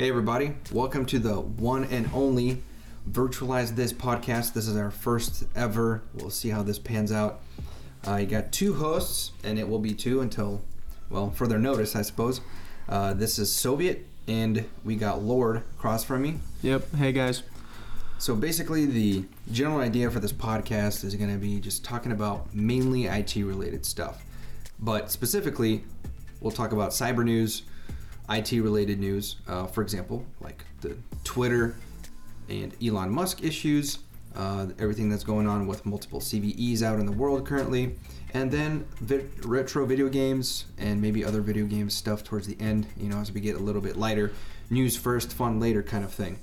Hey, everybody. Welcome to the one and only Virtualize This podcast. This is our first ever. We'll see how this pans out. Uh, you got two hosts, and it will be two until, well, further notice, I suppose. Uh, this is Soviet, and we got Lord across from me. Yep. Hey guys. So basically, the general idea for this podcast is going to be just talking about mainly IT related stuff. But specifically, we'll talk about cyber news, IT related news, uh, for example, like the Twitter and Elon Musk issues, uh, everything that's going on with multiple CVEs out in the world currently, and then vi- retro video games and maybe other video game stuff towards the end, you know, as we get a little bit lighter. News first, fun later kind of thing.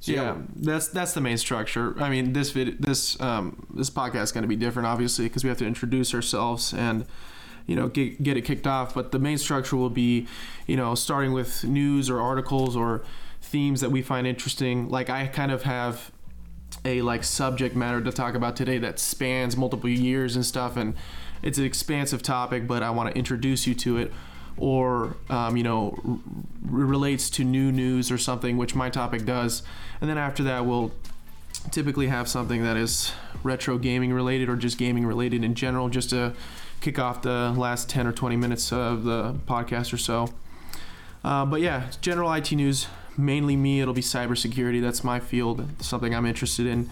So, Yeah, that's that's the main structure. I mean, this vid- this um, this podcast is going to be different, obviously, because we have to introduce ourselves and you know get get it kicked off. But the main structure will be, you know, starting with news or articles or themes that we find interesting. Like I kind of have a like subject matter to talk about today that spans multiple years and stuff, and it's an expansive topic, but I want to introduce you to it. Or um, you know, r- relates to new news or something, which my topic does, and then after that we'll typically have something that is retro gaming related or just gaming related in general, just to kick off the last 10 or 20 minutes of the podcast or so. Uh, but yeah, general IT news, mainly me. It'll be cybersecurity. That's my field, something I'm interested in.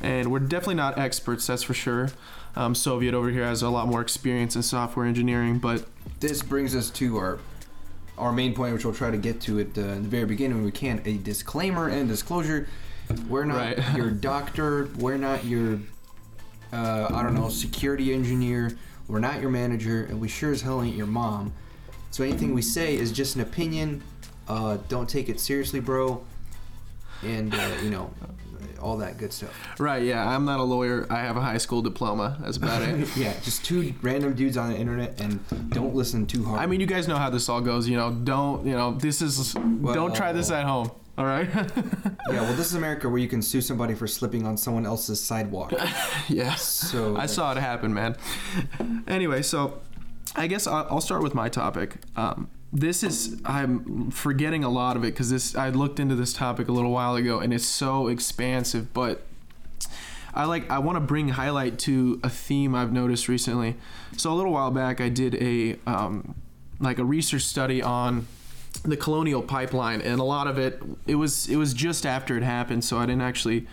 And we're definitely not experts, that's for sure. Um, Soviet over here has a lot more experience in software engineering, but this brings us to our our main point, which we'll try to get to at uh, in the very beginning when we can. A disclaimer and disclosure: we're not Right. your doctor. We're not your uh, I don't know security engineer. We're not your manager, and we sure as hell ain't your mom. So anything we say is just an opinion. Uh, don't take it seriously, bro. And uh, you know all that good stuff. right, yeah, I'm not a lawyer. I have a high school diploma. That's about it. yeah, just two random dudes on the internet, and don't listen too hard. I mean, you guys know how this all goes. You know, don't you know? This is don't try this at home. All right. Yeah, well, this is America where you can sue somebody for slipping on someone else's sidewalk. yeah. So I saw it happen, man. Anyway, so I guess I'll I'll start with my topic. Um, this is I'm forgetting a lot of it because this I looked into this topic a little while ago and it's so expansive, but I like I want to bring highlight to a theme I've noticed recently. So a little while back, I did a um, like a research study on the colonial pipeline, and a lot of it it was it was just after it happened, so I didn't actually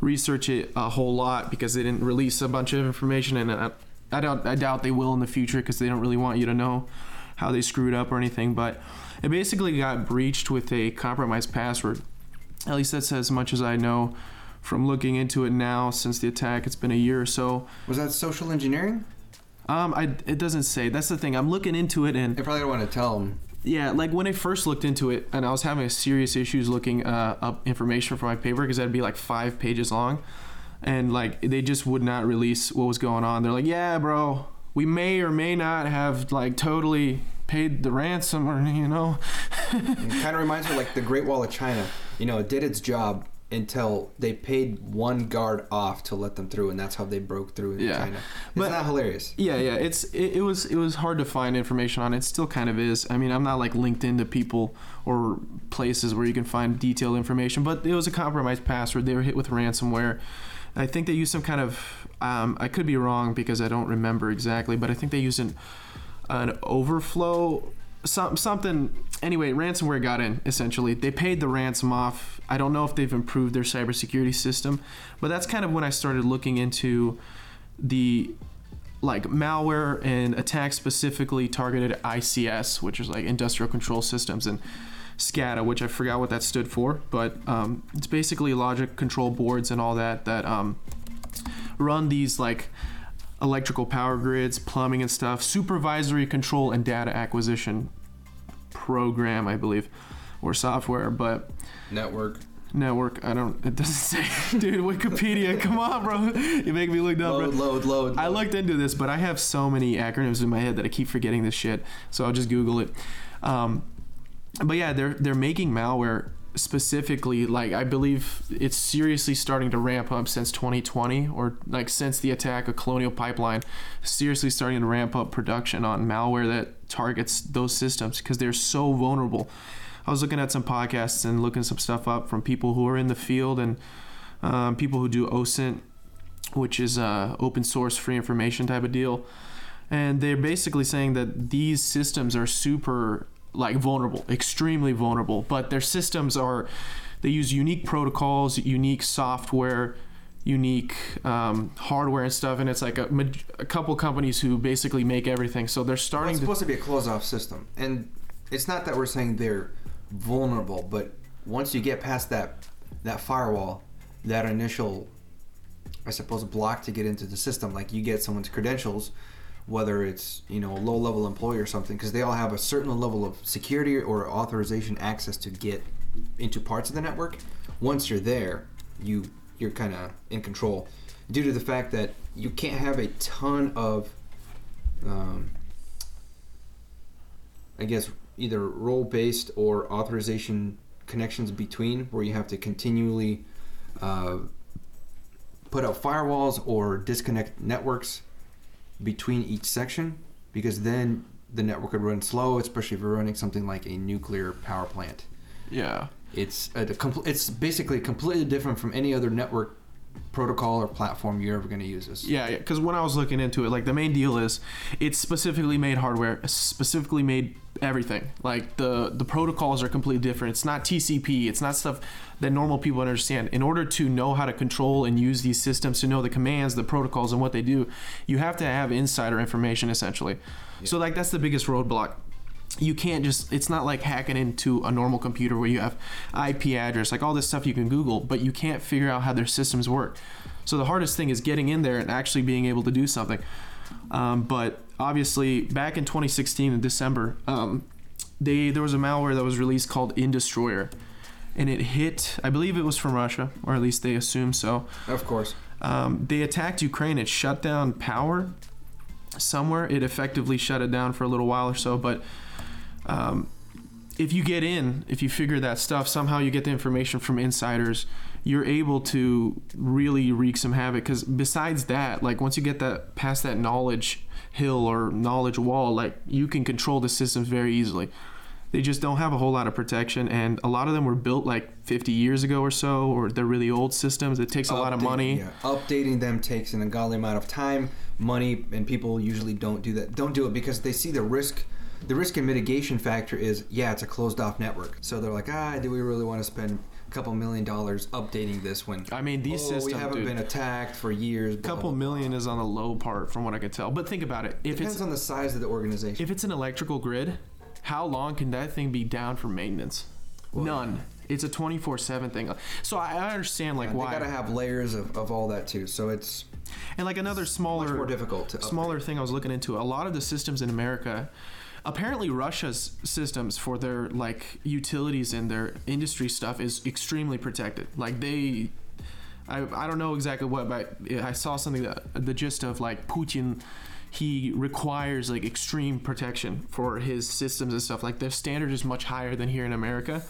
research it a whole lot because they didn't release a bunch of information, and I, I doubt I doubt they will in the future because they don't really want you to know how they screwed up or anything. But it basically got breached with a compromised password. At least that's as much as I know from looking into it now since the attack. It's been a year or so. was that social engineering? Um, I it doesn't say. That's the thing. I'm looking into it and They probably don't want to tell them. Yeah, like when I first looked into it, and I was having a serious issues looking uh, up information for my paper because that'd be like five pages long, and like they just would not release what was going on. They're like, "Yeah, bro, we may or may not have like totally paid the ransom, or you know." It kind of reminds me of like the Great Wall of China. You know, it did its job until they paid one guard off to let them through, and that's how they broke through in Yeah. China. Isn't that hilarious? Yeah, yeah. It's it, it was it was hard to find information on it. Still kind of is. I mean, I'm not like linked into people or places where you can find detailed information, but it was a compromised password. They were hit with ransomware. I think they used some kind of um, I could be wrong because I don't remember exactly, but I think they used an an overflow some something anyway ransomware got in essentially. They paid the ransom off. I don't know if they've improved their cybersecurity system but that's kind of when i started looking into the like malware and attacks specifically targeted ICS, which is like industrial control systems, and SCADA, which I forgot what that stood for, but um, it's basically logic control boards and all that that um, run these like electrical power grids, plumbing and stuff, supervisory control and data acquisition program, I believe, or software, but Network. network. I don't. It doesn't say, dude. Wikipedia. Come on, bro. You make me look dumb, bro. Load, load, load. I looked into this, but I have so many acronyms in my head that I keep forgetting this shit. So I'll just Google it. Um, but yeah, they're they're making malware specifically. Like I believe it's seriously starting to ramp up since 2020, or like since the attack of Colonial Pipeline, seriously starting to ramp up production on malware that targets those systems because they're so vulnerable. I was looking at some podcasts and looking some stuff up from people who are in the field and um, people who do OSINT, which is uh, open source free information type of deal. And they're basically saying that these systems are super like vulnerable, extremely vulnerable, but their systems are they use unique protocols, unique software, unique um, hardware and stuff, and it's like a, a, couple companies who basically make everything. So they're starting. Well, it's to, supposed to be a closed-off system, and it's not that we're saying they're vulnerable, but once you get past that that firewall, that initial, I suppose, block to get into the system, like you get someone's credentials, whether it's you know a low-level employee or something, because they all have a certain level of security or authorization access to get into parts of the network. Once you're there, you you're kind of in control, due to the fact that you can't have a ton of, um, I guess either role based or authorization connections between, where you have to continually uh, put up firewalls or disconnect networks between each section, because then the network would run slow, especially if you're running something like a nuclear power plant. Yeah. It's a, compl- it's basically completely different from any other network protocol or platform you're ever going to use this. Yeah, because when I was looking into it, like the main deal is it's specifically made hardware, specifically made everything. Like the the protocols are completely different. It's not TCP. It's not stuff that normal people understand. In order to know how to control and use these systems, to know the commands, the protocols, and what they do, you have to have insider information essentially. Yeah. So like that's the biggest roadblock you can't just it's not like hacking into a normal computer where you have ip address like all this stuff you can google but you can't figure out how their systems work. So the hardest thing is getting in there and actually being able to do something. Um, but obviously back in 2016 in december um, they there was a malware that was released called Industroyer and it hit i believe it was from russia or at least they assume so. Of course. Um, they attacked ukraine it shut down power somewhere it effectively shut it down for a little while or so but um, if you get in, if you figure that stuff, somehow you get the information from insiders, you're able to really wreak some havoc. Because besides that, like once you get that past that knowledge hill or knowledge wall, like you can control the systems very easily. They just don't have a whole lot of protection, and a lot of them were built like 50 years ago or so, or they're really old systems. It takes a Update, lot of money. Yeah. Updating them takes an ungodly amount of time, money, and people usually don't do that. Don't do it because they see the risk the risk and mitigation factor is yeah, it's a closed off network. So they're like, ah, do we really want to spend a couple million dollars updating this when I mean these oh, systems we haven't dude, been attacked for years. A couple million is on the low part from what I can tell. But think about it. If Depends it's on the size of the organization. If it's an electrical grid, how long can that thing be down for maintenance? Well, None. It's a 24/7 thing. So I understand like yeah, why. They got to have layers of, of all that too. So it's and like another smaller more difficult smaller thing I was looking into. A lot of the systems in America apparently Russia's systems for their like utilities and their industry stuff is extremely protected. Like they I, I don't know exactly what, but I saw something that the gist of like Putin, he requires like extreme protection for his systems and stuff. Like their standard is much higher than here in America.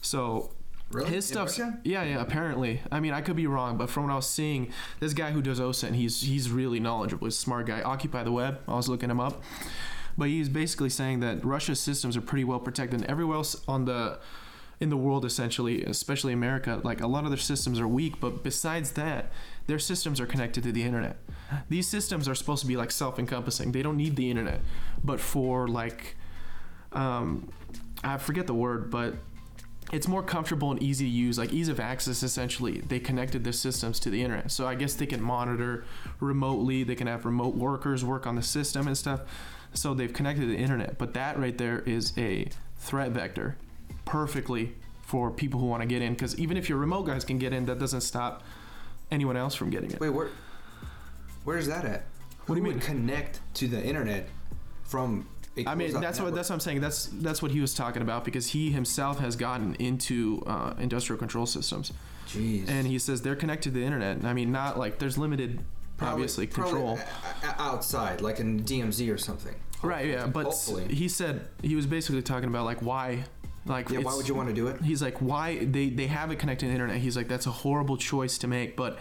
So Really? His stuff, yeah, yeah. Apparently, I mean, I could be wrong, but from what I was seeing, this guy who does OSINT, he's he's really knowledgeable. He's a smart guy. Occupy the web. I was looking him up, but he's basically saying that Russia's systems are pretty well protected. And everywhere else on the in the world, essentially, especially America, like a lot of their systems are weak. But besides that, their systems are connected to the internet. These systems are supposed to be like self-encompassing. They don't need the internet, but for like, um, I forget the word, but it's more comfortable and easy to use, like ease of access. Essentially, they connected their systems to the internet, so I guess they can monitor remotely. They can have remote workers work on the system and stuff. So they've connected the internet, but that right there is a threat vector perfectly for people who want to get in. Because even if your remote guys can get in, that doesn't stop anyone else from getting it. Wait, where? Where's that at? What who do you mean? Connect to the internet from. I mean, that's network? what that's what I'm saying. That's that's what he was talking about because he himself has gotten into uh, industrial control systems. Jeez. And he says they're connected to the internet. I mean, not like there's limited Probably, obviously control outside, like in DMZ or something. Right. Yeah. But Hopefully. he said he was basically talking about like why. Like yeah, why would you want to do it? He's like, why they they have it connected to the internet. He's like, that's a horrible choice to make, but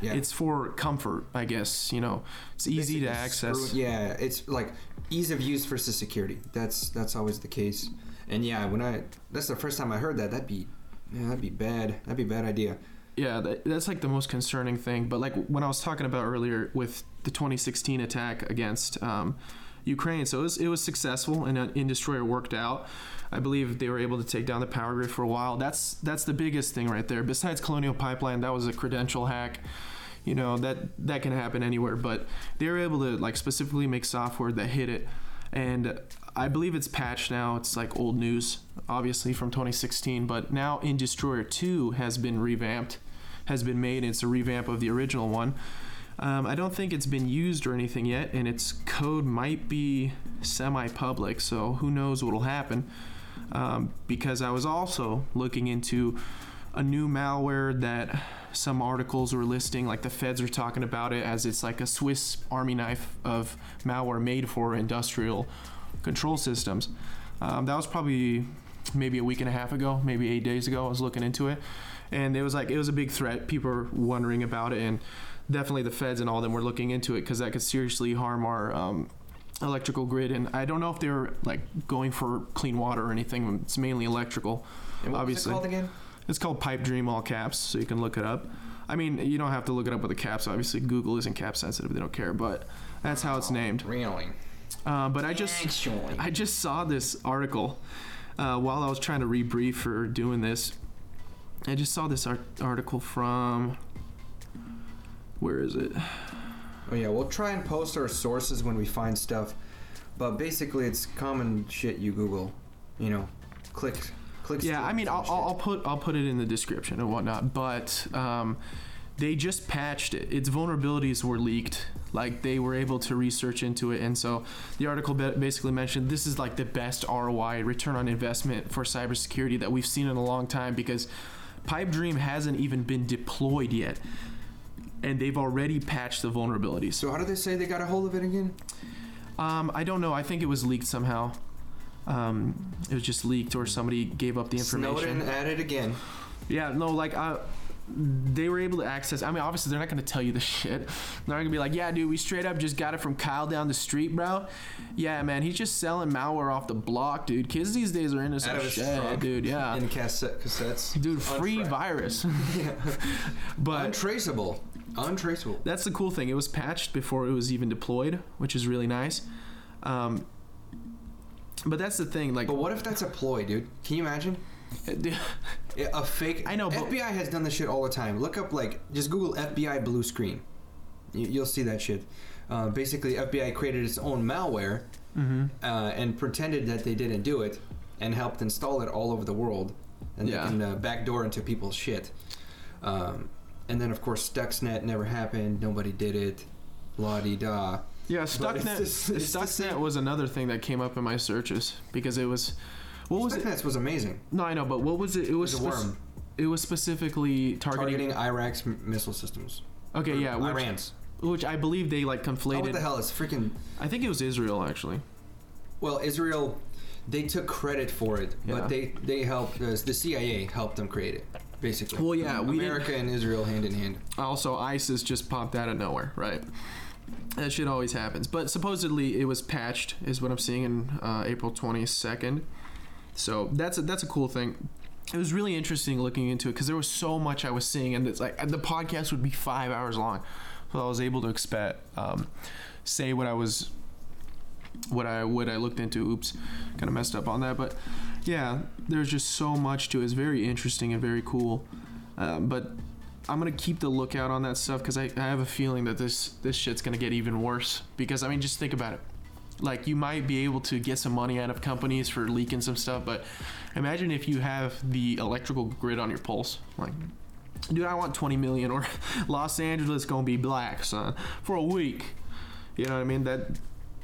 yeah. it's for comfort, I guess. You know, it's easy to access. yeah, it's like ease of use versus security. That's that's always the case. And yeah, when I that's the first time I heard that. That'd be yeah, that'd be bad. That'd be a bad idea. Yeah, that, that's like the most concerning thing. But like when I was talking about earlier with the 2016 attack against um, Ukraine, so it was, it was successful and uh, Industroyer worked out. I believe they were able to take down the power grid for a while. That's that's the biggest thing right there. Besides Colonial Pipeline, that was a credential hack. You know that that can happen anywhere, but they were able to like specifically make software that hit it. And I believe it's patched now. It's like old news, obviously from 2016, but now Industroyer 2 has been revamped, has been made. And it's a revamp of the original one. Um, I don't think it's been used or anything yet, and its code might be semi-public, so who knows what'll happen. Um, because I was also looking into a new malware that some articles were listing, like the feds are talking about it as it's like a Swiss Army knife of malware made for industrial control systems. Um, that was probably maybe a week and a half ago, maybe eight days ago. I was looking into it, and it was like it was a big threat. People were wondering about it, and definitely the feds and all of them were looking into it because that could seriously harm our um, electrical grid. And I don't know if they're like going for clean water or anything. It's mainly electrical. Obviously. it called again? It's called Pipe Dream, all caps, so you can look it up. I mean, you don't have to look it up with the caps. Obviously, Google isn't cap sensitive; they don't care. But that's how it's named. Really? Uh, but I just, Actually. I just saw this article uh, while I was trying to rebrief for doing this. I just saw this art- article from. Where is it? Oh yeah, we'll try and post our sources when we find stuff, but basically it's common shit you Google. You know, click, click. Yeah, I mean, I'll, I'll I'll put I'll put it in the description and whatnot. But um, they just patched it. Its vulnerabilities were leaked. Like they were able to research into it, and so the article basically mentioned this is like the best ROI return on investment for cybersecurity that we've seen in a long time because Pipe Dream hasn't even been deployed yet, and they've already patched the vulnerabilities. So how do they say they got a hold of it again? Um, I don't know. I think it was leaked somehow. Um, it was just leaked, or somebody gave up the information. Snowden at it again. Yeah, no, like uh, they were able to access. I mean, obviously they're not gonna tell you the shit. They're not gonna be like, yeah, dude, we straight up just got it from Kyle down the street, bro. Yeah, man, he's just selling malware off the block, dude. Kids these days are into some shit, dude. Yeah, In cassette cassettes. dude, free Untracked. virus. Yeah. but Untraceable. Untraceable. that's the cool thing. It was patched before it was even deployed, which is really nice. Um, but that's the thing, like, But what if that's a ploy, dude? Can you imagine? A fake. I know, but- FBI has done this shit all the time. Look up like just Google FBI blue screen. You, you'll see that shit. Uh, basically, FBI created its own malware hmm uh, and pretended that they didn't do it, and helped install it all over the world, and Yeah. they can uh, backdoor into people's shit. Um, and then of course Stuxnet never happened. Nobody did it. La di da. Yeah, it's Stuxnet. just- it's Stuxnet was another thing that came up in my searches because it was. What was it? Was amazing. No, I know, but what was it? It was a spec- worm It was specifically targeting. targeting Iraq's m- missile systems. okay, yeah, which, Iran's. which I believe they like Oh, conflated. what the hell? It's freaking. I think it was Israel actually. Well, Israel, they took credit for it, Yeah. but they they helped. Uh, the CIA helped them create it, basically. Well, yeah, we America and Israel hand in hand. Also, ISIS just popped out of nowhere, right? That shit always happens. But supposedly it was patched, is what I'm seeing in uh, April 22nd. So that's a, that's a cool thing. It was really interesting looking into it because there was so much I was seeing, and it's like the podcast would be five hours long, so I was able to expect um, say what I was what I what I looked into. Oops, kind of messed up on that, but yeah, there's just so much to it. It's very interesting and very cool. Um, but I'm gonna keep the lookout on that stuff because I, I have a feeling that this this shit's gonna get even worse. Because I mean, just think about it. Like you might be able to get some money out of companies for leaking some stuff, but imagine if you have the electrical grid on your pulse. Like, dude, I want 20 million, or Los Angeles gonna be black, son, for a week. You know what I mean? That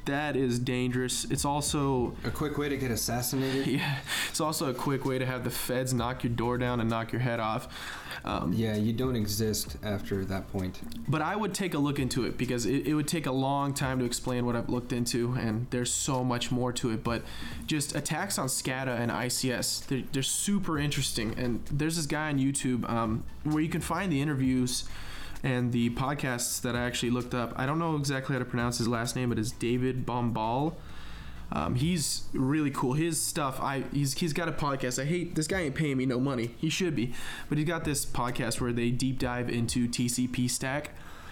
that is dangerous. It's also A quick way to get assassinated. yeah, it's also a quick way to have the feds knock your door down and knock your head off. Um, Yeah, you don't exist after that point. But I would take a look into it because it, it would take a long time to explain what I've looked into, and there's so much more to it. But just attacks on SCADA and ICS, they're, they're super interesting. And there's this guy on YouTube um, where you can find the interviews and the podcasts that I actually looked up. I don't know exactly how to pronounce his last name, but it's David Bombal. Um, he's really cool. His stuff, I he's he's got a podcast. I hate this guy ain't paying me no money. He should be, but he's got this podcast where they deep dive into TCP stack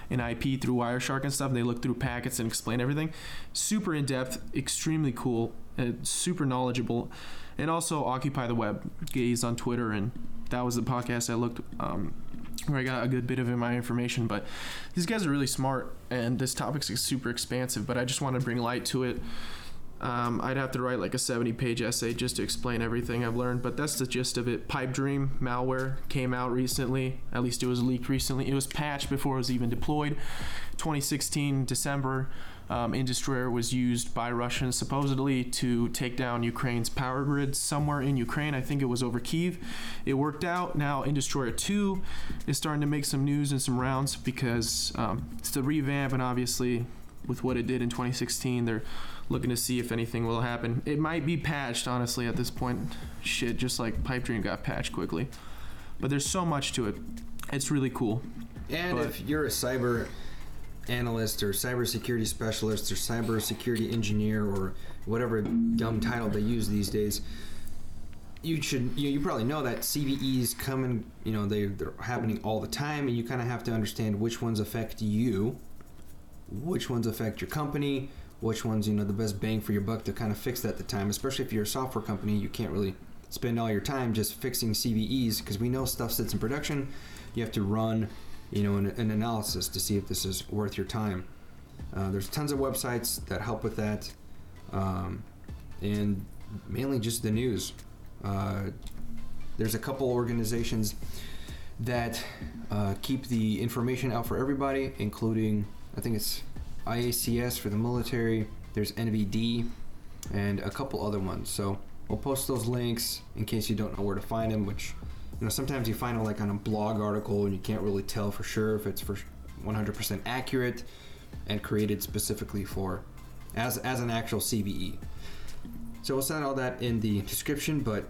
and IP through Wireshark and stuff. And they look through packets and explain everything. Super in depth, extremely cool, and super knowledgeable, and also Occupy the Web. Gaze on Twitter, and that was the podcast I looked. Um, where I got a good bit of my information, but these guys are really smart, and this topic is super expansive. But I just want to bring light to it um, I'd have to write like a 70 page essay just to explain everything I've learned, but that's the gist of it. Pipe Dream malware came out recently, at least it was leaked recently. It was patched before it was even deployed. 2016, December, um, Industroyer was used by Russians supposedly to take down Ukraine's power grid somewhere in Ukraine. I think it was over Kiev. It worked out. Now, Industroyer 2 is starting to make some news and some rounds because um, it's the revamp, and obviously, with what it did in 2016, they're looking to see if anything will happen. It might be patched, honestly, at this point. Shit, just like Pipe Dream got patched quickly. But there's so much to it. It's really cool. And But- if you're a cyber analyst or cybersecurity specialist or cybersecurity engineer or whatever dumb title they use these days, you should you, you probably know that CVEs come and you know they they're happening all the time, and you kind of have to understand which ones affect you, which ones affect your company, which ones you know the best bang for your buck to kind of fix at the time. Especially if you're a software company, you can't really spend all your time just fixing CVEs because we know stuff sits in production. You have to run, you know, an, an analysis to see if this is worth your time. Uh, there's tons of websites that help with that, um, and mainly just the news. Uh, there's a couple organizations that uh, keep the information out for everybody, including I think it's IACS for the military. There's NVD and a couple other ones. So we'll post those links in case you don't know where to find them. Which know sometimes you find them like on a blog article and you can't really tell for sure if it's for 100% accurate and created specifically for as as an actual CVE. So we'll send all that in the description, but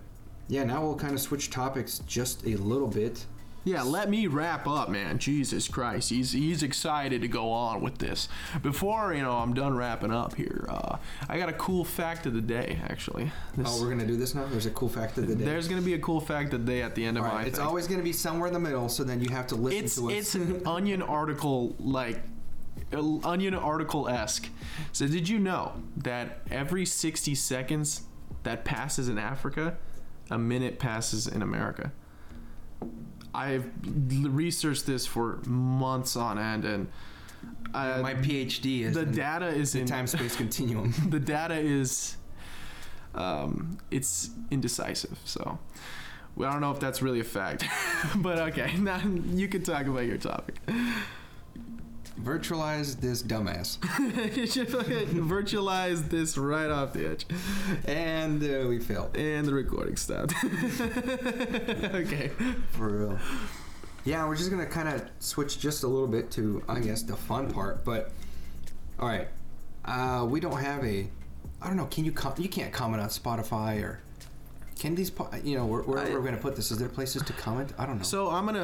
yeah, now we'll kind of switch topics just a little bit. Yeah, let me wrap up, man. Jesus Christ, he's he's excited to go on with this. Before you know, I'm done wrapping up here. Uh, I got a cool fact of the day, actually. This- Oh, we're gonna do this now. There's a cool fact of the day. there's gonna be a cool fact of the day at the end of All my. it's thing. always gonna be somewhere in the middle, so then you have to listen it's to us. it's an onion article like onion article esque. So did you know that every 60 seconds that passes in Africa, a minute passes in America? I've researched this for months on end, and uh, My PhD is the in data is the in time space continuum. the data is um, it's indecisive. So well, I don't know if that's really a fact, but okay. Now you can talk about your topic. Virtualize this dumbass, Just fucking Virtualize this right off the edge, and uh, we failed and the recording stopped. okay. for real. Yeah, we're just gonna kind of switch just a little bit to, I guess, the fun part. But all right, uh, we don't have a. I don't know. Can you com- you can't comment on Spotify or can these po- uh, you know where, wherever I- we're gonna put this? Is there places to comment? I don't know. So I'm gonna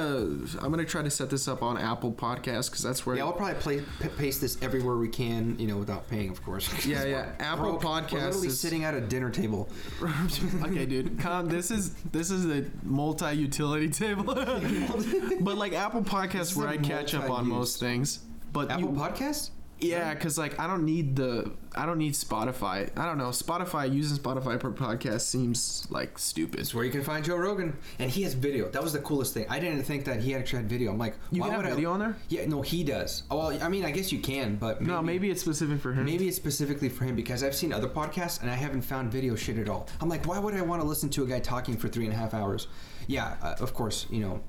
I'm gonna try to set this up on Apple Podcasts because that's where yeah, we'll probably play, p- paste this everywhere we can, you know, without paying, of course. Yeah, yeah. Apple Broke. We're literally is- sitting at a dinner table. okay, dude. Calm. This is this is a multi-utility table, but like Apple Podcasts, where I catch up on most things. But Apple you, Podcast? Yeah, because like I don't need the I don't need Spotify. I don't know. Spotify using Spotify per podcast seems like stupid. It's where you can find Joe Rogan, and he has video. That was the coolest thing. I didn't think that he actually had video. I'm like, You why can have would I- video on there? Yeah, no, he does. Oh, well, I mean, I guess you can, but maybe, no, maybe it's specific for him. maybe it's specifically for him because I've seen other podcasts and I haven't found video shit at all. I'm like, why would I want to listen to a guy talking for three and a half hours? Yeah, uh, of course, you know,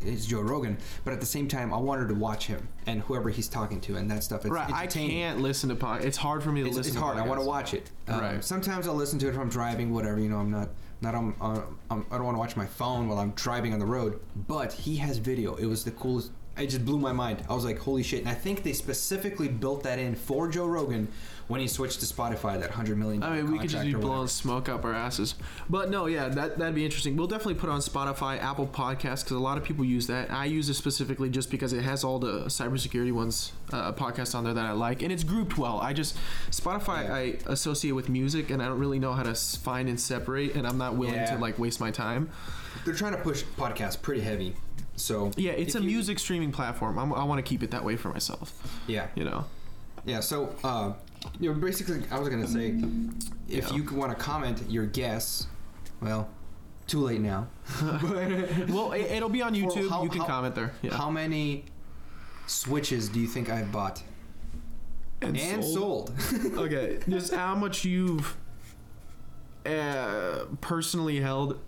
it's Joe Rogan, but at the same time, I wanted to watch him and whoever he's talking to and that stuff. It's right. I can't listen to pod. It's hard for me to It's, listen. it's to hard. I want to watch it. Um, Right. Sometimes I'll listen to it if I'm driving, whatever. You know, I'm not not on. I don't want to watch my phone while I'm driving on the road. But he has video. It was the coolest it just blew my mind. I was like, holy shit! And I think they specifically built that in for Joe Rogan when he switched to Spotify. That hundred million. I mean, we could just be blowing smoke up our asses. But no, yeah, that that'd be interesting. We'll definitely put on Spotify, Apple Podcasts because a lot of people use that. I use it specifically just because it has all the cybersecurity ones, uh, podcasts on there that I like, and it's grouped well. I just Spotify I associate with music, and I don't really know how to find and separate, and I'm not willing Yeah. to like waste my time. They're trying to push podcasts pretty heavy. So Yeah, it's a you- music streaming platform. I'm, I want to keep it that way for myself. Yeah, You know. yeah. So uh, you know, basically, I was gonna say, if Yeah. you want to comment your guess, well, too late now. but Well, it, it'll be on YouTube. how- you can how- comment there. Yeah. how many switches do you think I've bought and, sold? okay, just how much you've uh, personally held.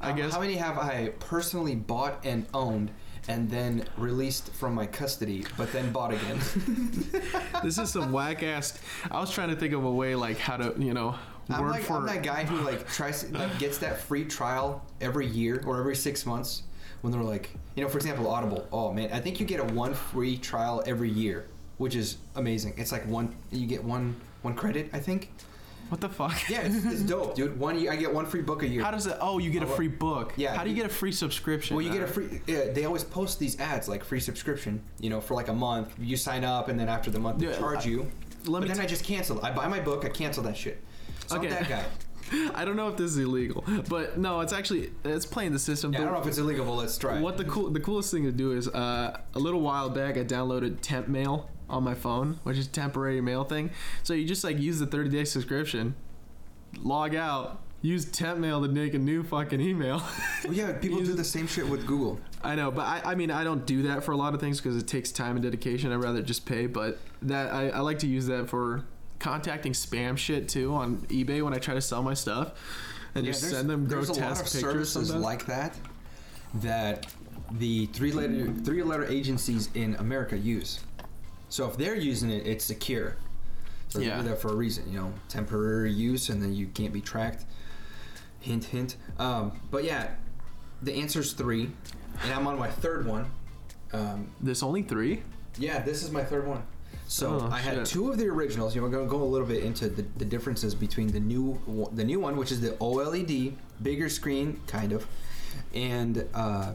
I Um, guess. How many have I personally bought and owned, and then released from my custody, but then bought again? this is some whack ass. I was trying to think of a way like how to you know I'm like for. I'm that guy who like tries to, like gets that free trial every year or every six months when they're like you know for example Audible oh man I think you get a one free trial every year which is amazing it's like one you get one one credit I think what the fuck? yeah it's, it's dope dude one I get one free book a year How does it? Oh, you get a free book. yeah, How do you get a free subscription? well you get a free yeah, they always post these ads like free subscription you know for like a month you sign up and then after the month they Yeah, charge I- you let but me then t- I just cancel I buy my book I cancel that shit so Okay. I'm that guy I don't know if this is illegal, but no, it's actually it's playing the system. yeah, I don't know if it's illegal but let's try. What the cool the coolest thing to do is uh, a little while back I downloaded Temp Mail on my phone, which is a temporary mail thing. So you just like use the 30 day subscription, log out, use Temp Mail to make a new fucking email. Well, yeah, people do the same shit with Google. I know, but I, I mean I don't do that for a lot of things because it takes time and dedication. I'd rather just pay. But that I, I like to use that for contacting spam shit too on eBay when I try to sell my stuff. And Yeah, just send them grotesque there's a lot of pictures services sometimes. like that that the three letter three letter agencies in America use. So if they're using it, it's secure. So Yeah. they're there for a reason, you know, temporary use, and then you can't be tracked. Hint, hint. Um, but yeah, the answer's three, and I'm on my third one. Um, This only three? yeah, this is my third one. So Oh, I had shit. two of the originals. You know, we're gonna go a little bit into the, the differences between the new the new one, which is the OLED, bigger screen, kind of, and uh,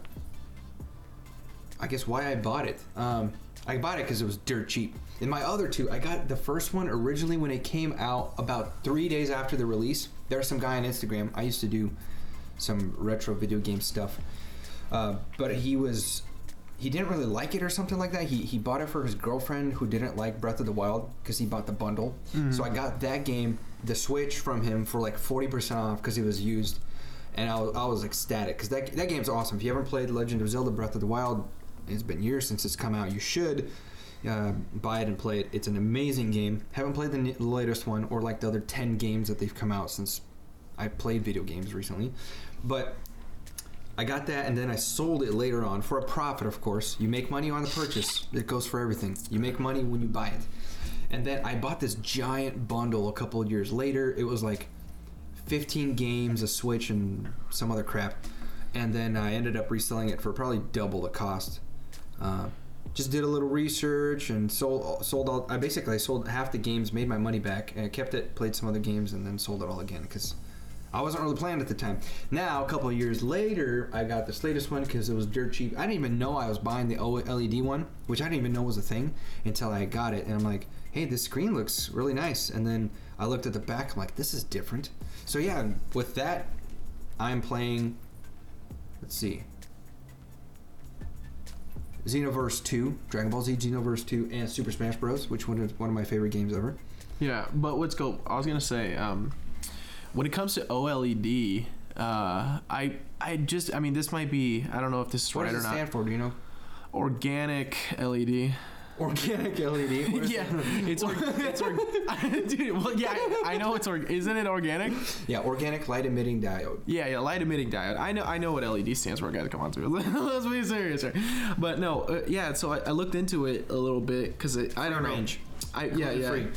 I guess why I bought it. Um, I bought it because it was dirt cheap. And my other two, I got the first one originally when it came out about three days after the release. There's some guy on Instagram. I used to do some retro video game stuff, uh, but he was he didn't really like it or something like that. He he bought it for his girlfriend who didn't like Breath of the Wild because he bought the bundle. So I got that game, the Switch, from him for like forty percent off because it was used, and I was, I was ecstatic because that that game's awesome. If you haven't played Legend of Zelda: Breath of the Wild, it's been years since it's come out. You should. Uh, buy it and play it. It's an amazing game. Haven't played the, latest one or like the other 10 games that they've come out since I played video games recently. But I got that and then I sold it later on for a profit, of course. You make money on the purchase, it goes for everything. You make money when you buy it. And then I bought this giant bundle a couple of years later. It was like 15 games, a Switch, and some other crap. And then I ended up reselling it for probably double the cost. Uh, just did a little research and sold sold all. I basically sold half the games, made my money back, and I kept it, played some other games, and then sold it all again because I wasn't really playing at the time. Now, a couple years later, I got this latest one because it was dirt cheap. I didn't even know I was buying the OLED one, which I didn't even know was a thing until I got it, and I'm like, hey, this screen looks really nice. And then I looked at the back, I'm like, this is different. So yeah, with that, I'm playing. Let's see. Xenoverse 2, Dragon Ball Z Xenoverse 2, and Super Smash Bros., which one is one of my favorite games ever. Yeah, but let's go. I was gonna say, um, when it comes to OLED, uh, I I just I mean this might be I don't know if this is What right does or it not. stand for? Do you know? Organic LED. Organic LED. What is yeah, it's or, it's or, dude. Well, yeah, I, I know it's or, isn't it organic? Yeah, organic light emitting diode. Yeah, yeah, light emitting diode. I know, I know what LED stands for. Guys, come on, to let's be serious here. But no, uh, yeah. So I, I looked into it a little bit because I don't know. range. I yeah yeah. Gluten-free.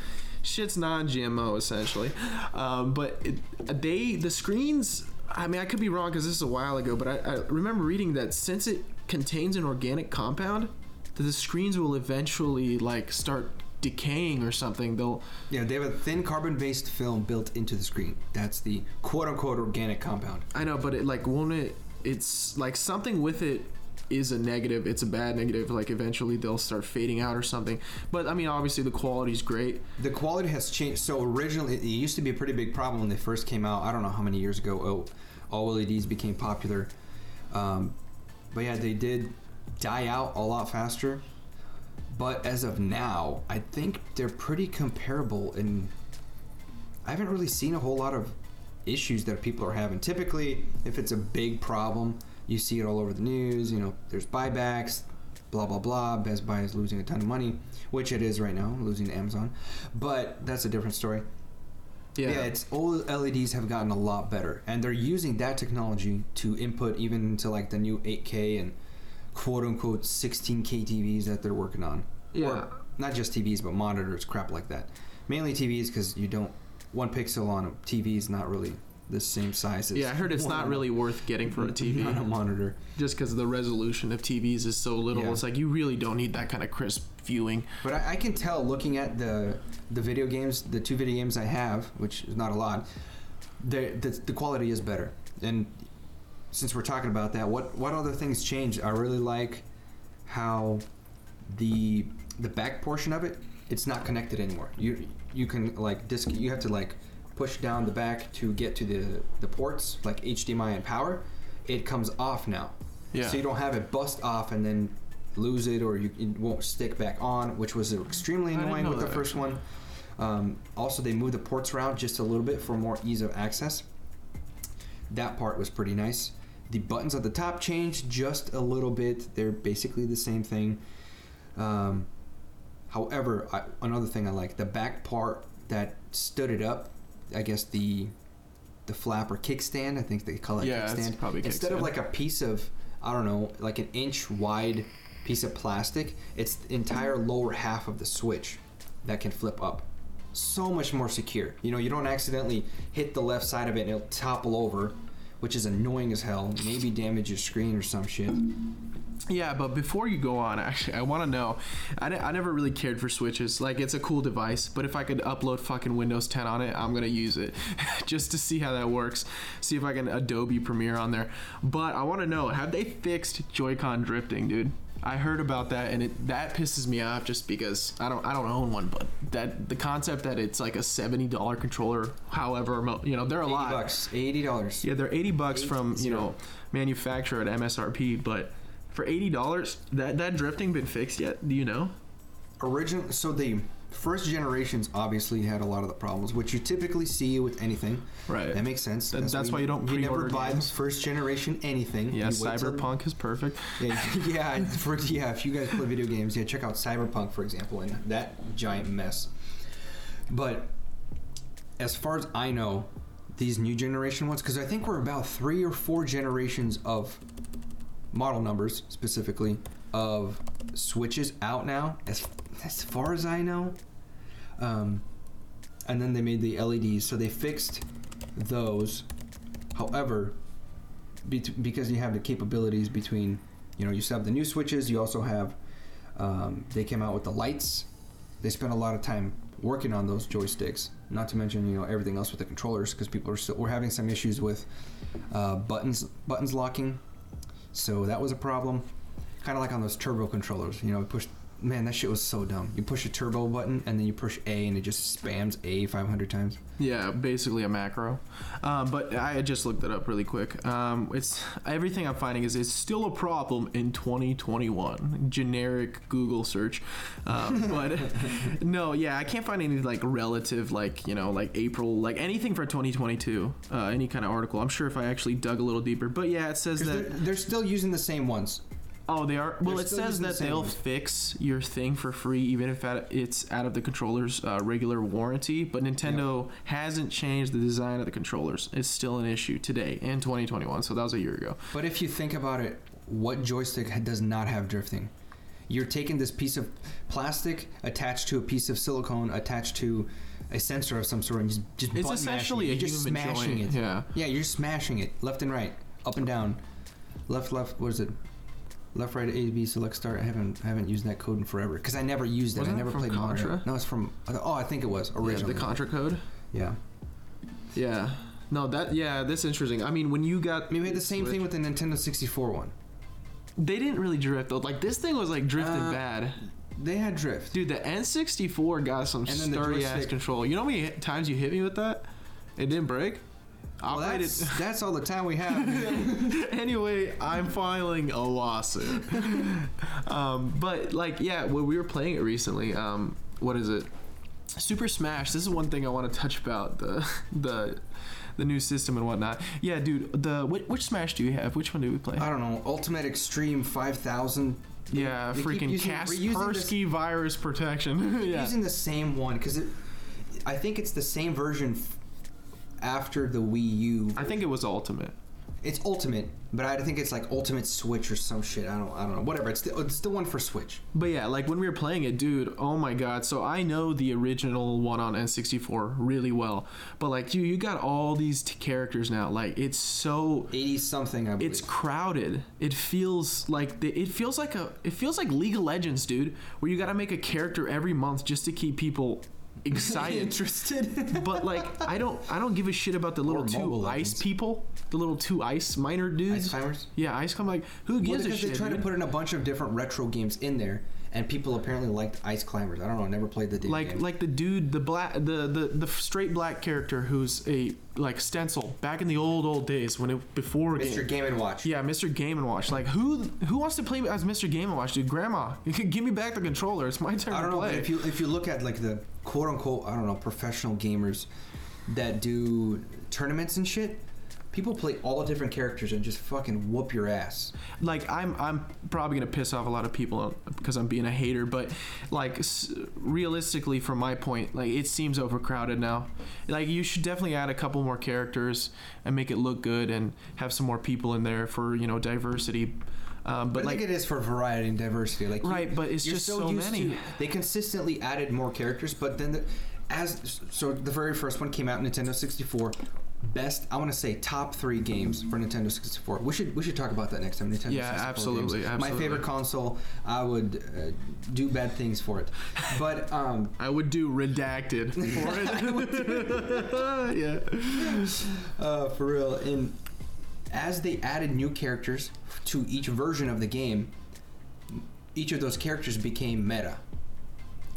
Shit's non-GMO essentially, um, but it, they the screens. I mean, I could be wrong because this is a while ago, but I, I remember reading that since it contains an organic compound, that the screens will eventually like start decaying or something. They'll Yeah, they have a thin carbon-based film built into the screen. That's the quote-unquote organic compound. I know, but it like won't it? It's like something with it is a negative. It's a bad negative. Like eventually they'll start fading out or something. But I mean, obviously the quality's great. The quality has changed. So originally, it used to be a pretty big problem when they first came out. I don't know how many years ago oh, OLEDs became popular. Um, but yeah, they did die out a lot faster. But as of now, I think they're pretty comparable. And I haven't really seen a whole lot of issues that people are having. Typically, if it's a big problem, you see it all over the news. You know, there's buybacks, blah blah blah. Best Buy is losing a ton of money, which it is right now, losing to Amazon. But that's a different story. Yeah. Yeah, it's OLEDs have gotten a lot better, and they're using that technology to input even into like the new 8K and quote unquote 16K TVs that they're working on. Yeah. Or not just TVs, but monitors, crap like that. Mainly TVs because you don't one pixel on a TV is not really the same size as yeah, I heard it's not really worth getting for a TV. on a monitor. just because the resolution of TVs is so little. Yeah. It's like you really don't need that kind of crisp viewing. But I, I can tell looking at the the video games, the two video games I have, which is not a lot, the the, the quality is better. And since we're talking about that, what what other things changed? I really like how the the back portion of it it's not connected anymore. You you can like disc you have to like push down the back to get to the the ports like HDMI and power. It comes off now. Yeah. So you don't have it bust off and then lose it or you it won't stick back on, which was extremely annoying with the that, first one. Um, also, they moved the ports around just a little bit for more ease of access. That part was pretty nice. The buttons at the top changed just a little bit. They're basically the same thing. Um, however, I, another thing I like the back part that stood it up. I guess the the flap or kickstand. I think they call it Yeah, it's kickstand. probably Instead of like a piece of I don't know, like an inch wide piece of plastic, it's the entire lower half of the switch that can flip up. So much more secure. You know, you don't accidentally hit the left side of it and it'll topple over, which is annoying as hell. Maybe damage your screen or some shit. Yeah, but before you go on, actually, I want to know. I, ne- I never really cared for switches. Like, it's a cool device, but if I could upload fucking Windows 10 on it, I'm gonna use it just to see how that works. See if I can Adobe Premiere on there. But I want to know: Have they fixed Joy-Con drifting, dude? I heard about that, and it that pisses me off just because I don't I don't own one, but that the concept that it's like a seventy dollar controller, however, you know, they're a 80 lot. bucks, eighty dollars. Yeah, they're 80 bucks Eight from, you know, manufacturer at MSRP, but for $80, that that drifting been fixed yet? Do you know? Original. So the first generations obviously had a lot of the problems, which you typically see with anything. Right. That makes sense. That- that's why you don't You never pre-order buy games. first generation anything. Yeah, You wait till- Cyberpunk is perfect. Yeah, yeah, for, yeah. If you guys play video games, yeah, check out Cyberpunk for example, and that giant mess. But as far as I know, these new generation ones, because I think we're about three or four generations of model numbers specifically of switches out now. As as far as I know, um, and then they made the LEDs, so they fixed those. However, bet- because you have the capabilities between, you know, you still have the new switches. You also have, um, they came out with the lights. They spent a lot of time working on those joysticks. Not to mention, you know, everything else with the controllers, because people are still we're having some issues with uh, buttons buttons locking. So that was a problem. Kind of like on those turbo controllers. You know, push. Man, that shit was so dumb. You push a turbo button and then you push A and it just spams A 500 times. Yeah, basically a macro. Um, but I just looked it up really quick. Um, it's everything I'm finding is it's still a problem in 2021. Generic Google search, um, but no, yeah, I can't find any like relative, like you know, like April, like anything for 2022, uh, any kind of article. I'm sure if I actually dug a little deeper, but yeah, it says that. they're, they're still using the same ones. Oh, they are. Well, They're it still says using the that same they'll fix your thing for free, even if at- it's out of the controller's uh, regular warranty. But Nintendo hasn't changed the design of the controllers. It's still an issue today in 2021. So that was a year ago. But if you think about it, what joystick ha- does not have drifting? You're taking this piece of plastic attached to a piece of silicone attached to a sensor of some sort and just, just It's essentially it. a You're just human smashing joint, it. yeah. Yeah, you're smashing it left and right, up and down, left, left. What is it? Left, right, A, B, select, start. I haven't I haven't used that code in forever because I never used it. Wasn't I never played Mario. Contra? No, it's from. Oh, I think it was Yeah, the Contra code. Yeah. Yeah. No, that yeah, that's interesting. I mean, when you got I mean, we had the same Switch- thing with the Nintendo 64 one. They didn't really drift though. Like this thing was like drifted Uh, bad. They had drift. Dude, the N64 got some the sturdy ass control. You know how many times you hit me with that? It didn't break. Well, Operated. that's, that's all the time we have. anyway, I'm filing a lawsuit. um, but like, yeah, when we were playing it recently, um, what is it? Super Smash. This is one thing I want to touch about the the the new system and whatnot. Yeah, dude. The which, which Smash do you have? Which one do we play? I don't know. Ultimate Extreme 5000. yeah, they freaking using- we're this- virus protection. yeah. Using the same one because I think it's the same version f- after the Wii U. I think it was Ultimate. It's Ultimate, but I think it's like Ultimate Switch or some shit. I don't. I don't know. Whatever. It's the, it's the one for Switch. But yeah, like when we were playing it, dude, oh my god. So I know the original one on N64 really well. But like you you got all these t- characters now. Like it's so 80 something. I believe. it's crowded. It feels like the, it feels like a it feels like League of Legends, dude, where you got to make a character every month just to keep people excited. interested. but like I don't I don't give a shit about the little two Mobile ice Legends. people, the little two ice miner dudes. Ice climbers. Yeah, ice climb. Like who Well, gives a shit? they tried to dude? put in a bunch of different retro games in there, and people apparently liked Ice Climbers. I don't know. I never played the like game. like the dude the black the, the the straight black character who's a like stencil back in the old old days when it before Mr. game. Game and Watch. yeah mr game and watch like who who wants to play as mr game and watch dude grandma you can give me back the controller it's my turn I don't know, if you if you look at like the quote unquote I don't know professional gamers that do tournaments and shit, people play all different characters and just fucking whoop your ass. like i'm i'm probably gonna piss off a lot of people because i'm being a hater but like s- realistically from my point like it seems overcrowded now like you should definitely add a couple more characters and make it look good and have some more people in there for you know diversity um, But I like think it is for variety and diversity. Like you- Right, but it's just so used many. to- they consistently added more characters, but then the, as so the very first one came out Nintendo 64. Best, I want to say top three games for Nintendo 64. We should we should talk about that next time. Nintendo Yeah, 64 absolutely, games. My favorite console. I would uh, do bad things for it, but um, I would do redacted for it. yeah. uh, for real. And as they added new characters to each version of the game, each of those characters became meta.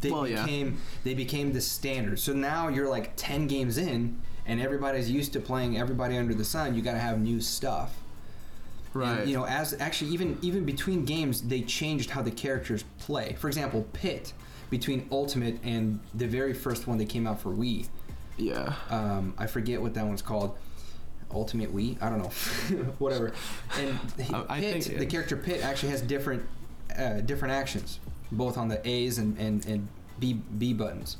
They Well, yeah. became they became the standard. So now you're like ten games in, and everybody's used to playing everybody under the sun. You got to have new stuff. Right. And, you know, as actually even even between games, they changed how the characters play. For example, Pit between Ultimate and the very first one that came out for Wii. yeah. Um, I forget what that one's called. Ultimate Wii? I don't know. Whatever. And I- I Pit, think- the character Pit actually has different uh, different actions, both on the A's and, and, and B B buttons.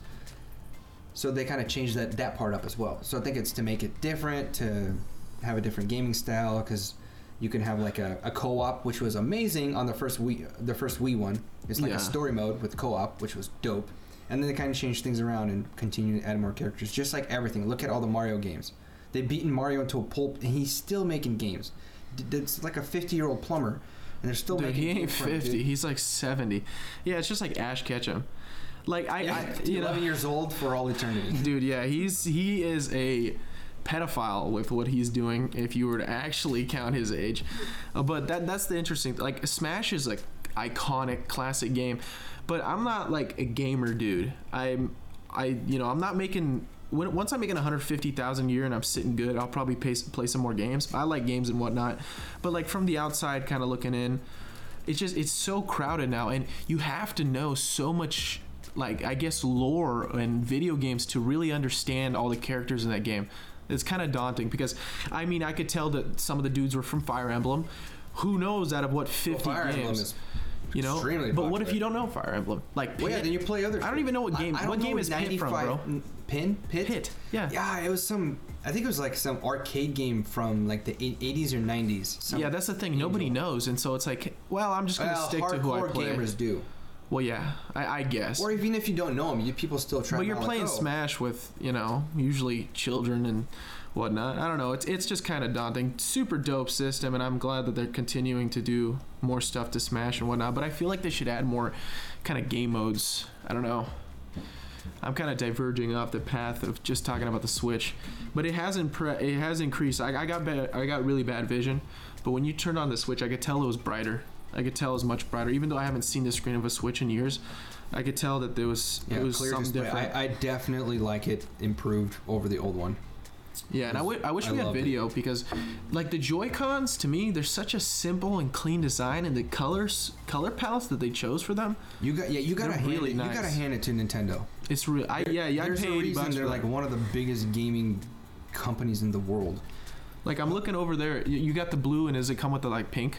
So they kind of changed that that part up as well. So I think it's to make it different, to have a different gaming style, because you can have like a, a co-op, which was amazing on the first Wii the first Wii one. It's like Yeah. a story mode with co-op, which was dope. And then they kind of changed things around and continue to add more characters, just like everything. Look at all the Mario games. They've beaten Mario into a pulp, and he's still making games. D- It's like a 50 year old plumber, and they're still Dude, making. he ain't games for him, 50. dude. He's like 70. Yeah, it's just like Ash Ketchum. Like I, Yeah, I you 11 know, years old for all eternity. dude. Yeah, he's he is a pedophile with what he's doing. If you were to actually count his age, Uh, but that that's the interesting. Like Smash is like iconic classic game, but I'm not like a gamer dude. I'm I you know I'm not making. When, once I'm making 150,000 a year and I'm sitting good, I'll probably pay, play some more games. I like games and whatnot, but like from the outside, kind of looking in, it's just it's so crowded now and you have to know so much like i guess lore and video games to really understand all the characters in that game it's kind of daunting because i mean i could tell that some of the dudes were from fire emblem who knows out of what 50 Fire games Emblem is you know extremely but what if you don't know fire emblem like Well, yeah, then you play other. I don't even know what game- I, I what game is Pit from, bro? Pin Pit Pit, yeah. Yeah, it was some. I think it was like some arcade game from like the 80s or 90s. Yeah that's the thing nobody knows and so it's like well i'm just gonna well, stick to who i hardcore play gamers do. Well yeah i, I guess Or even if you don't know them, you, people still try. But Well, you're playing like, oh. Smash with, you know, usually children and whatnot. I don't know. It's it's just kind of daunting. Super dope system, and I'm glad that they're continuing to do more stuff to Smash and whatnot. But I feel like they should add more kind of game modes. I don't know. I'm kind of diverging off the path of just talking about the Switch, but it has impre- it has increased. I, I got bad, I got really bad vision, but when you turned on the Switch, I could tell it was brighter. I could tell it was much brighter, even though I haven't seen the screen of a Switch in years. I could tell that there was Yeah, it was something display. different. I, I definitely like it improved over the old one. Yeah, and I wish I we had loved it. video because, like the Joy Cons, to me, they're such a simple and clean design, and the colors, color palettes that they chose for them, You got yeah, you They're hand really it, you gotta hand it to Nintendo. it's real. I yeah, yeah. I There's pay a 80 reason they're like one of the biggest gaming companies in the world. Like I'm looking over there. You, you got the blue, and does it come with the like pink?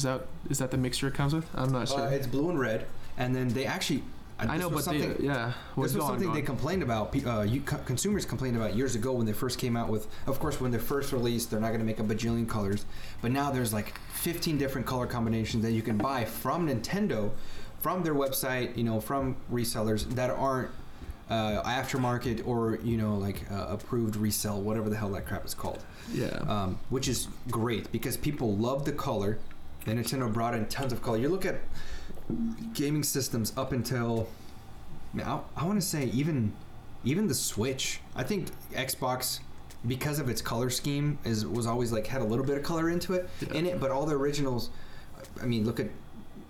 Is that is that the mixture it comes with? I'm not sure. Uh, it's blue and red, and then they actually. uh, I know, but they, something- yeah. This was going something on? they complained about. Uh, you, co- consumers complained about years ago when they first came out with. Of course, when they're first released, they're not going to make a bajillion colors. But now there's like 15 different color combinations that you can buy from Nintendo, from their website. You know, from resellers that aren't uh, aftermarket or you know like uh, approved resell, whatever the hell that crap is called. yeah. Um, which is great because people love the color. And Nintendo brought in tons of color. You look at gaming systems up until I, I want to say even even the Switch. I think Xbox, because of its color scheme, is was always like had a little bit of color into it Yeah. in it. But all the originals, I mean, look at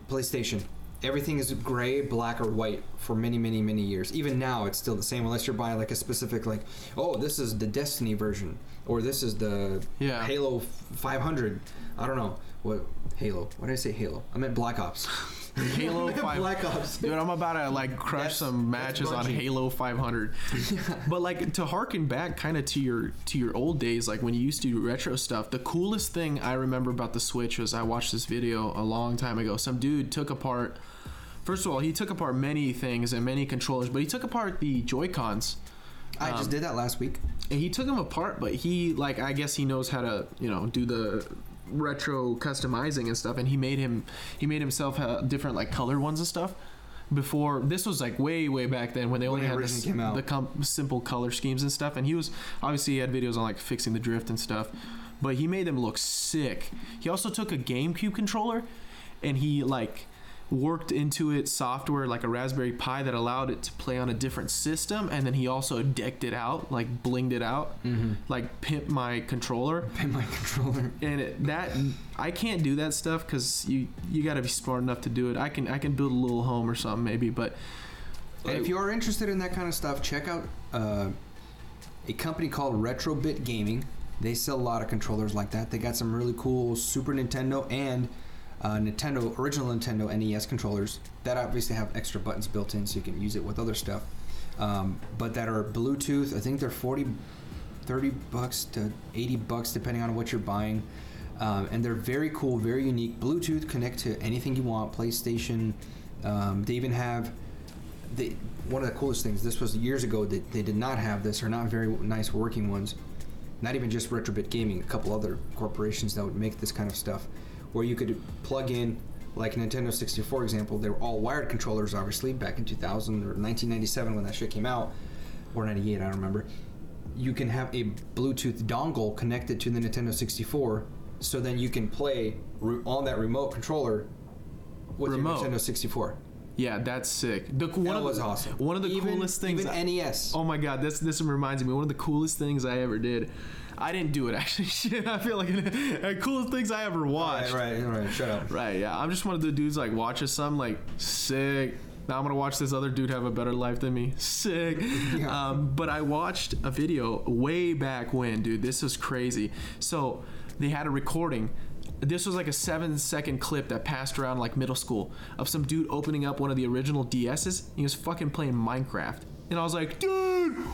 PlayStation. Everything is gray, black, or white for many, many, many years. Even now, it's still the same, unless you're buying like a specific, like, oh, this is the Destiny version, or this is the Yeah. Halo 500. I don't know what Halo. What did I say? Halo. I meant Black Ops. Halo 5. Black Ops. Dude, I'm about to like crush That's- some matches on Halo 500. yeah. But like to harken back kind of to your to your old days, like when you used to do retro stuff. The coolest thing I remember about the Switch was I watched this video a long time ago. Some dude took apart. First of all, he took apart many things and many controllers, but he took apart the Joy Cons. I just Um, did that last week. And he took them apart, but he like I guess he knows how to you know do the retro customizing and stuff. And he made him he made himself have different like colored ones and stuff. Before this was like way way back then when they only it had this, came out. the com- simple color schemes and stuff. And he was obviously he had videos on like fixing the drift and stuff, but he made them look sick. He also took a GameCube controller, and he like worked into it software like a Raspberry Pi that allowed it to play on a different system, and then he also decked it out, like blinged it out, Mm-hmm. like pimp my controller. Pay my controller. And it, that I can't do that stuff because you you got to be smart enough to do it. I can I can build a little home or something maybe, but And if you are interested in that kind of stuff, check out uh, a company called Retrobit Gaming. They sell a lot of controllers like that. They got some really cool Super Nintendo and uh, Nintendo original Nintendo NES controllers that obviously have extra buttons built in, so you can use it with other stuff. Um, but that are Bluetooth. I think they're 40, 30 bucks to 80 bucks depending on what you're buying. Um, and they're very cool, very unique. Bluetooth connect to anything you want. PlayStation. Um, they even have they, one of the coolest things this was years ago that they did not have this or not very nice working ones not even just retrobit gaming a couple other corporations that would make this kind of stuff where you could plug in like nintendo 64 example they were all wired controllers obviously back in 2000 or 1997 when that shit came out or 98 i don't remember you can have a bluetooth dongle connected to the nintendo 64 so then you can play re- on that remote controller with Remote. your nintendo 64 yeah, that's sick. The one that of was the, awesome. One of the Even- coolest things. Even NES. Oh my god, this this reminds me one of the coolest things I ever did. I didn't do it actually. Shit, I feel like the coolest things I ever watched. Right, right, right. Shut up. Right, yeah. I'm just one of the dudes like watches some like sick. Now I'm gonna watch this other dude have a better life than me. Sick. Yeah. Um, but I watched a video way back when, dude. This was crazy. So they had a recording. This was like a seven second clip that passed around like middle school of some dude opening up one of the original DSs. He was fucking playing Minecraft. And I was like, dude,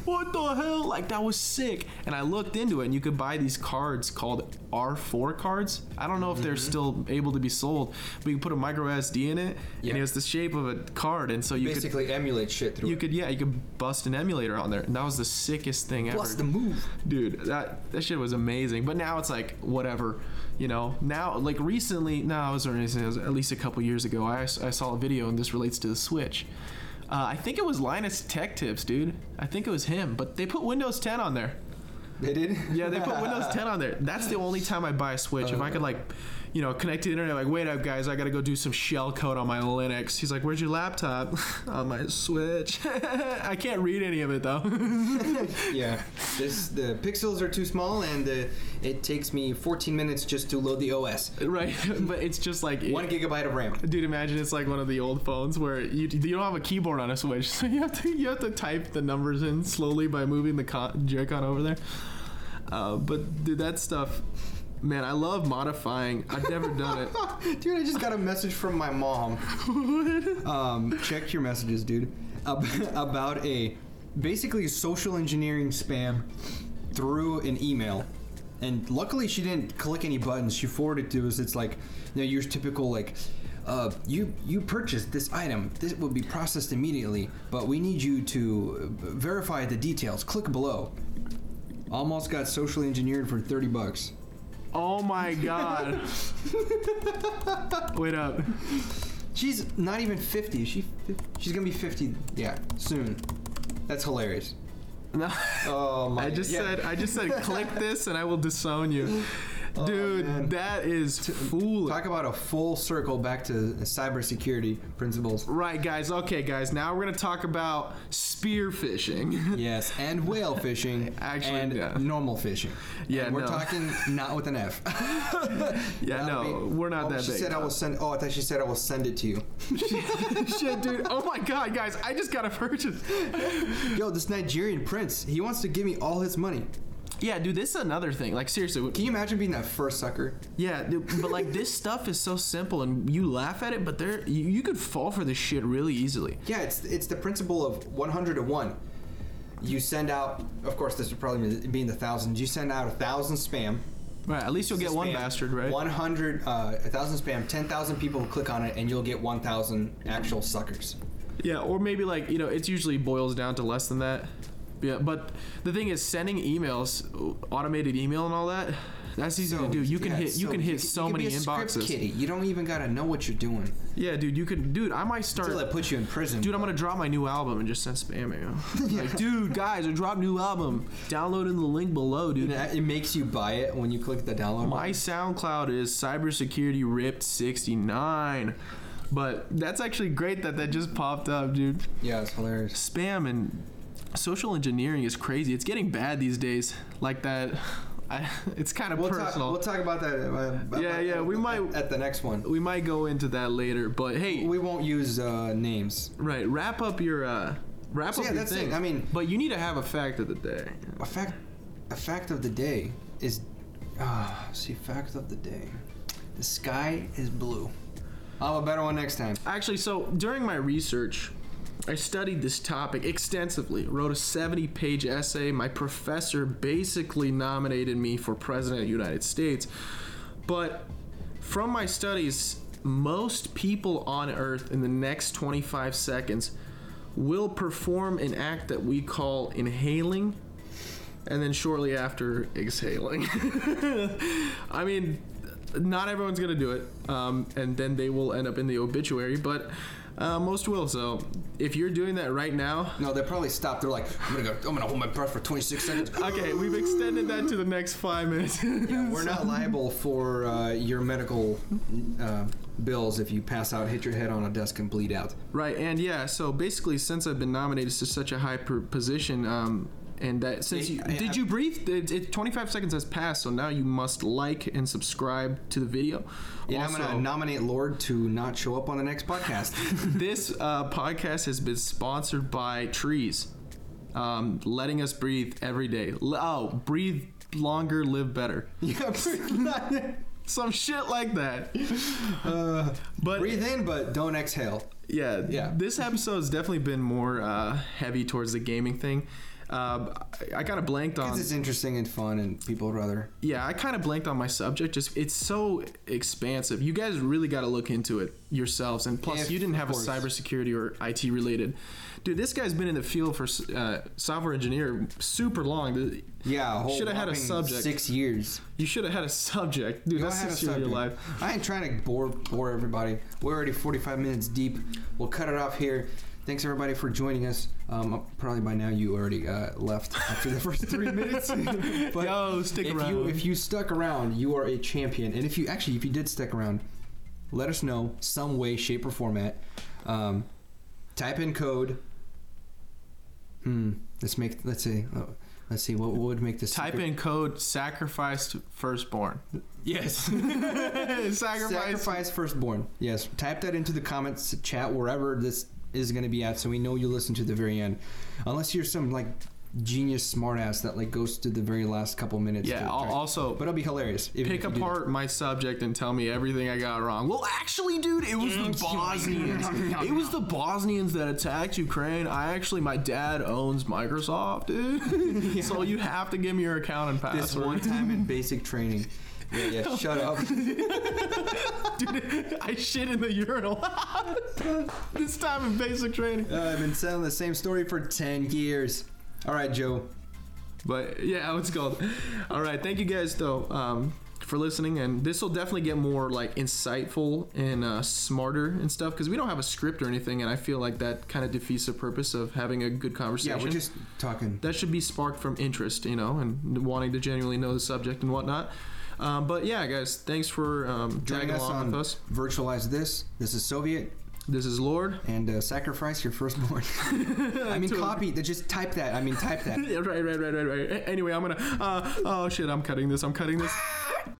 what the hell? Like, that was sick. And I looked into it, and you could buy these cards called R4 cards. I don't know if they're mm-hmm. still able to be sold, but you put a micro SD in it, Yeah. and it was the shape of a card. And so you could Basically, emulate shit through you it. could yeah you could bust an emulator on there and that was the sickest thing ever Plus the move. dude that that shit was amazing but now it's like whatever you know now like recently no it was, recently, it was at least a couple years ago I, I saw a video and this relates to the switch uh, i think it was linus tech tips dude i think it was him but they put windows 10 on there They did. Yeah, they put Windows 10 on there. That's the only time I buy a Switch. if I could like, you know, connect to the internet, like, wait up, guys, I gotta go do some shell code on my Linux. He's like, where's your laptop? on my Switch. I can't read any of it though. yeah. This the pixels are too small, and uh, it takes me 14 minutes just to load the OS. right, but it's just like One gigabyte of RAM. Dude, imagine it's like one of the old phones where you, you don't have a keyboard on a Switch, so you have to you have to type the numbers in slowly by moving the con- Joy-Con over there. Uh, but dude, that stuff, man, I love modifying. I've never done it. dude, I just got a message from my mom. um, check your messages, dude. About a basically social engineering spam through an email. And luckily, she didn't click any buttons. She forwarded to us. It's like, you know, your typical like, uh, you you purchased this item. This will be processed immediately, but we need you to uh, verify the details. Click below. Almost got socially engineered for thirty bucks. Oh my god! Wait up. She's not even 50. She she's gonna be 50. Yeah, soon. That's hilarious. No. Oh my! I just yeah. said I just said click this and I will disown you. Oh, dude, Oh, man. that is foolish. Talk about a full circle back to cybersecurity principles. Right, guys. Okay, guys. Now we're gonna talk about spear phishing. Yes, and whale phishing, Actually, and normal fishing. Yeah, And we're no. talking not with an F. yeah, no, be- we're not oh, that she big. said I will send. Oh, I thought she said I will send it to you. Shit, dude. Oh my god, guys. I just got a purchase. Yo, this Nigerian prince, he wants to give me all his money. Yeah, dude. This is another thing. Like seriously. Can you imagine being that first sucker? Yeah, dude, but like this stuff is so simple, and you laugh at it, but there you, you could fall for this shit really easily. Yeah, it's it's the principle of 100 to one. You send out, of course, this would probably be in the thousands. You send out a thousand spam. Right. At least you'll get one spam, bastard, right? 100, uh, a thousand spam, 10,000 people will click on it, and you'll get 1,000 actual suckers. Yeah, or maybe like you know, it usually boils down to less than that. Yeah, but the thing is, sending emails, automated email and all that, that's easy to do. You can yeah, hit, you so- can hit you so can many be a inboxes. Kitty. You don't even gotta know what you're doing Yeah, dude, you can, dude. I might start. until it puts you in prison. Dude, I'm gonna drop my new album and just send spam mail. Like, dude, guys, I dropped new album. Download in the link below, dude. And it makes you buy it when you click the download. My SoundCloud is cybersecurity ripped 69. But that's actually great that that just popped up, dude. yeah, it's hilarious. Spam and social engineering is crazy. It's getting bad these days. Like that. I, it's kind of We'll talk, we'll talk about that. Uh, Yeah, about- yeah, we might- at the next one. we might go into that later, but hey, We won't use uh, names. right, wrap up your uh wrap So up yeah, your that's thing. it. I mean- but you need to have a fact of the day. A fact, a fact of the day is, ah, see, fact of the day. The sky is blue. I'll have a better one next time. Actually, so during my research, I studied this topic extensively, wrote a 70 page essay. My professor basically nominated me for President of the United States. But from my studies, most people on Earth in the next 25 seconds will perform an act that we call inhaling and then shortly after exhaling. I mean, not everyone's gonna do it, um, and then they will end up in the obituary, but uh, most will. So if you're doing that right now, No, they probably stopped. They're like, I'm gonna go. I'm gonna hold my breath for 26 seconds. okay, we've extended that to the next five minutes. Yeah, we're not liable for uh, your medical uh, bills if you pass out, hit your head on a desk, and bleed out. Right, and yeah, so basically, since I've been nominated to such a high per- position, um, and that since you did you breathe? It, it, 25 seconds has passed, so now you must like and subscribe to the video. And I'm gonna nominate Lord to not show up on the next podcast. this uh, podcast has been sponsored by trees, um, letting us breathe every day. Oh, breathe longer, live better. yeah, breathe, Some shit like that. uh, But breathe in, but don't exhale. yeah, Yeah. This episode has definitely been more uh, heavy towards the gaming thing. Uh, I, I kind of blanked on. Because it's interesting and fun, and people would rather. Yeah, I kind of blanked on my subject. Just it's so expansive. You guys really got to look into it yourselves. And plus, you didn't have a cybersecurity or IT related. Dude, this guy's been in the field for uh, software engineer super long. Yeah, a Shoulda had a subject. Six years. You should have had a subject, dude. Go That's six years of your life. I ain't trying to bore bore everybody. We're already 45 minutes deep. We'll cut it off here. Thanks everybody for joining us. Um, probably by now you already uh, left after the first three minutes. but Yo, stick if around. you if you stuck around, you are a champion. And if you actually if you did stick around, let us know some way, shape, or format. Um, type in code. Hmm. Let's make. Let's see. Oh, let's see. What, what would make this? Type secret- in code sacrificed firstborn. Yes. sacrifice. Sacrifice firstborn. Yes. Type that into the comments chat wherever this is going to be at, so we know you listen to the very end. Unless you're some like genius smartass that like goes to the very last couple minutes. Yeah. to al- try- Also, but it'll be hilarious. if- pick if apart my subject and tell me everything I got wrong. Well, actually, dude, it was the Bosnians. It was the Bosnians that attacked Ukraine. I actually, my dad owns Microsoft, dude. So you have to give me your account and that. This one time in basic training. Yeah, yeah. Shut up. Dude, I shit in the urinal. this time in basic training. Uh, I've been telling the same story for ten years. All right, Joe. But yeah, what's called. All right, thank you guys though um, for listening, and this will definitely get more like insightful and uh, smarter and stuff because we don't have a script or anything, and I feel like that kind of defeats the purpose of having a good conversation. Yeah, we're just talking. that should be sparked from interest, you know, and wanting to genuinely know the subject and whatnot. Um, but yeah, guys, thanks for um, Joining us along on with us. Virtualize This. This is Soviet. This is Lord. And uh, sacrifice your firstborn. I mean, copy. Just type that. I mean, type that. Right, right, right, right, right. Anyway, I'm gonna. Uh, oh shit, I'm cutting this. I'm cutting this.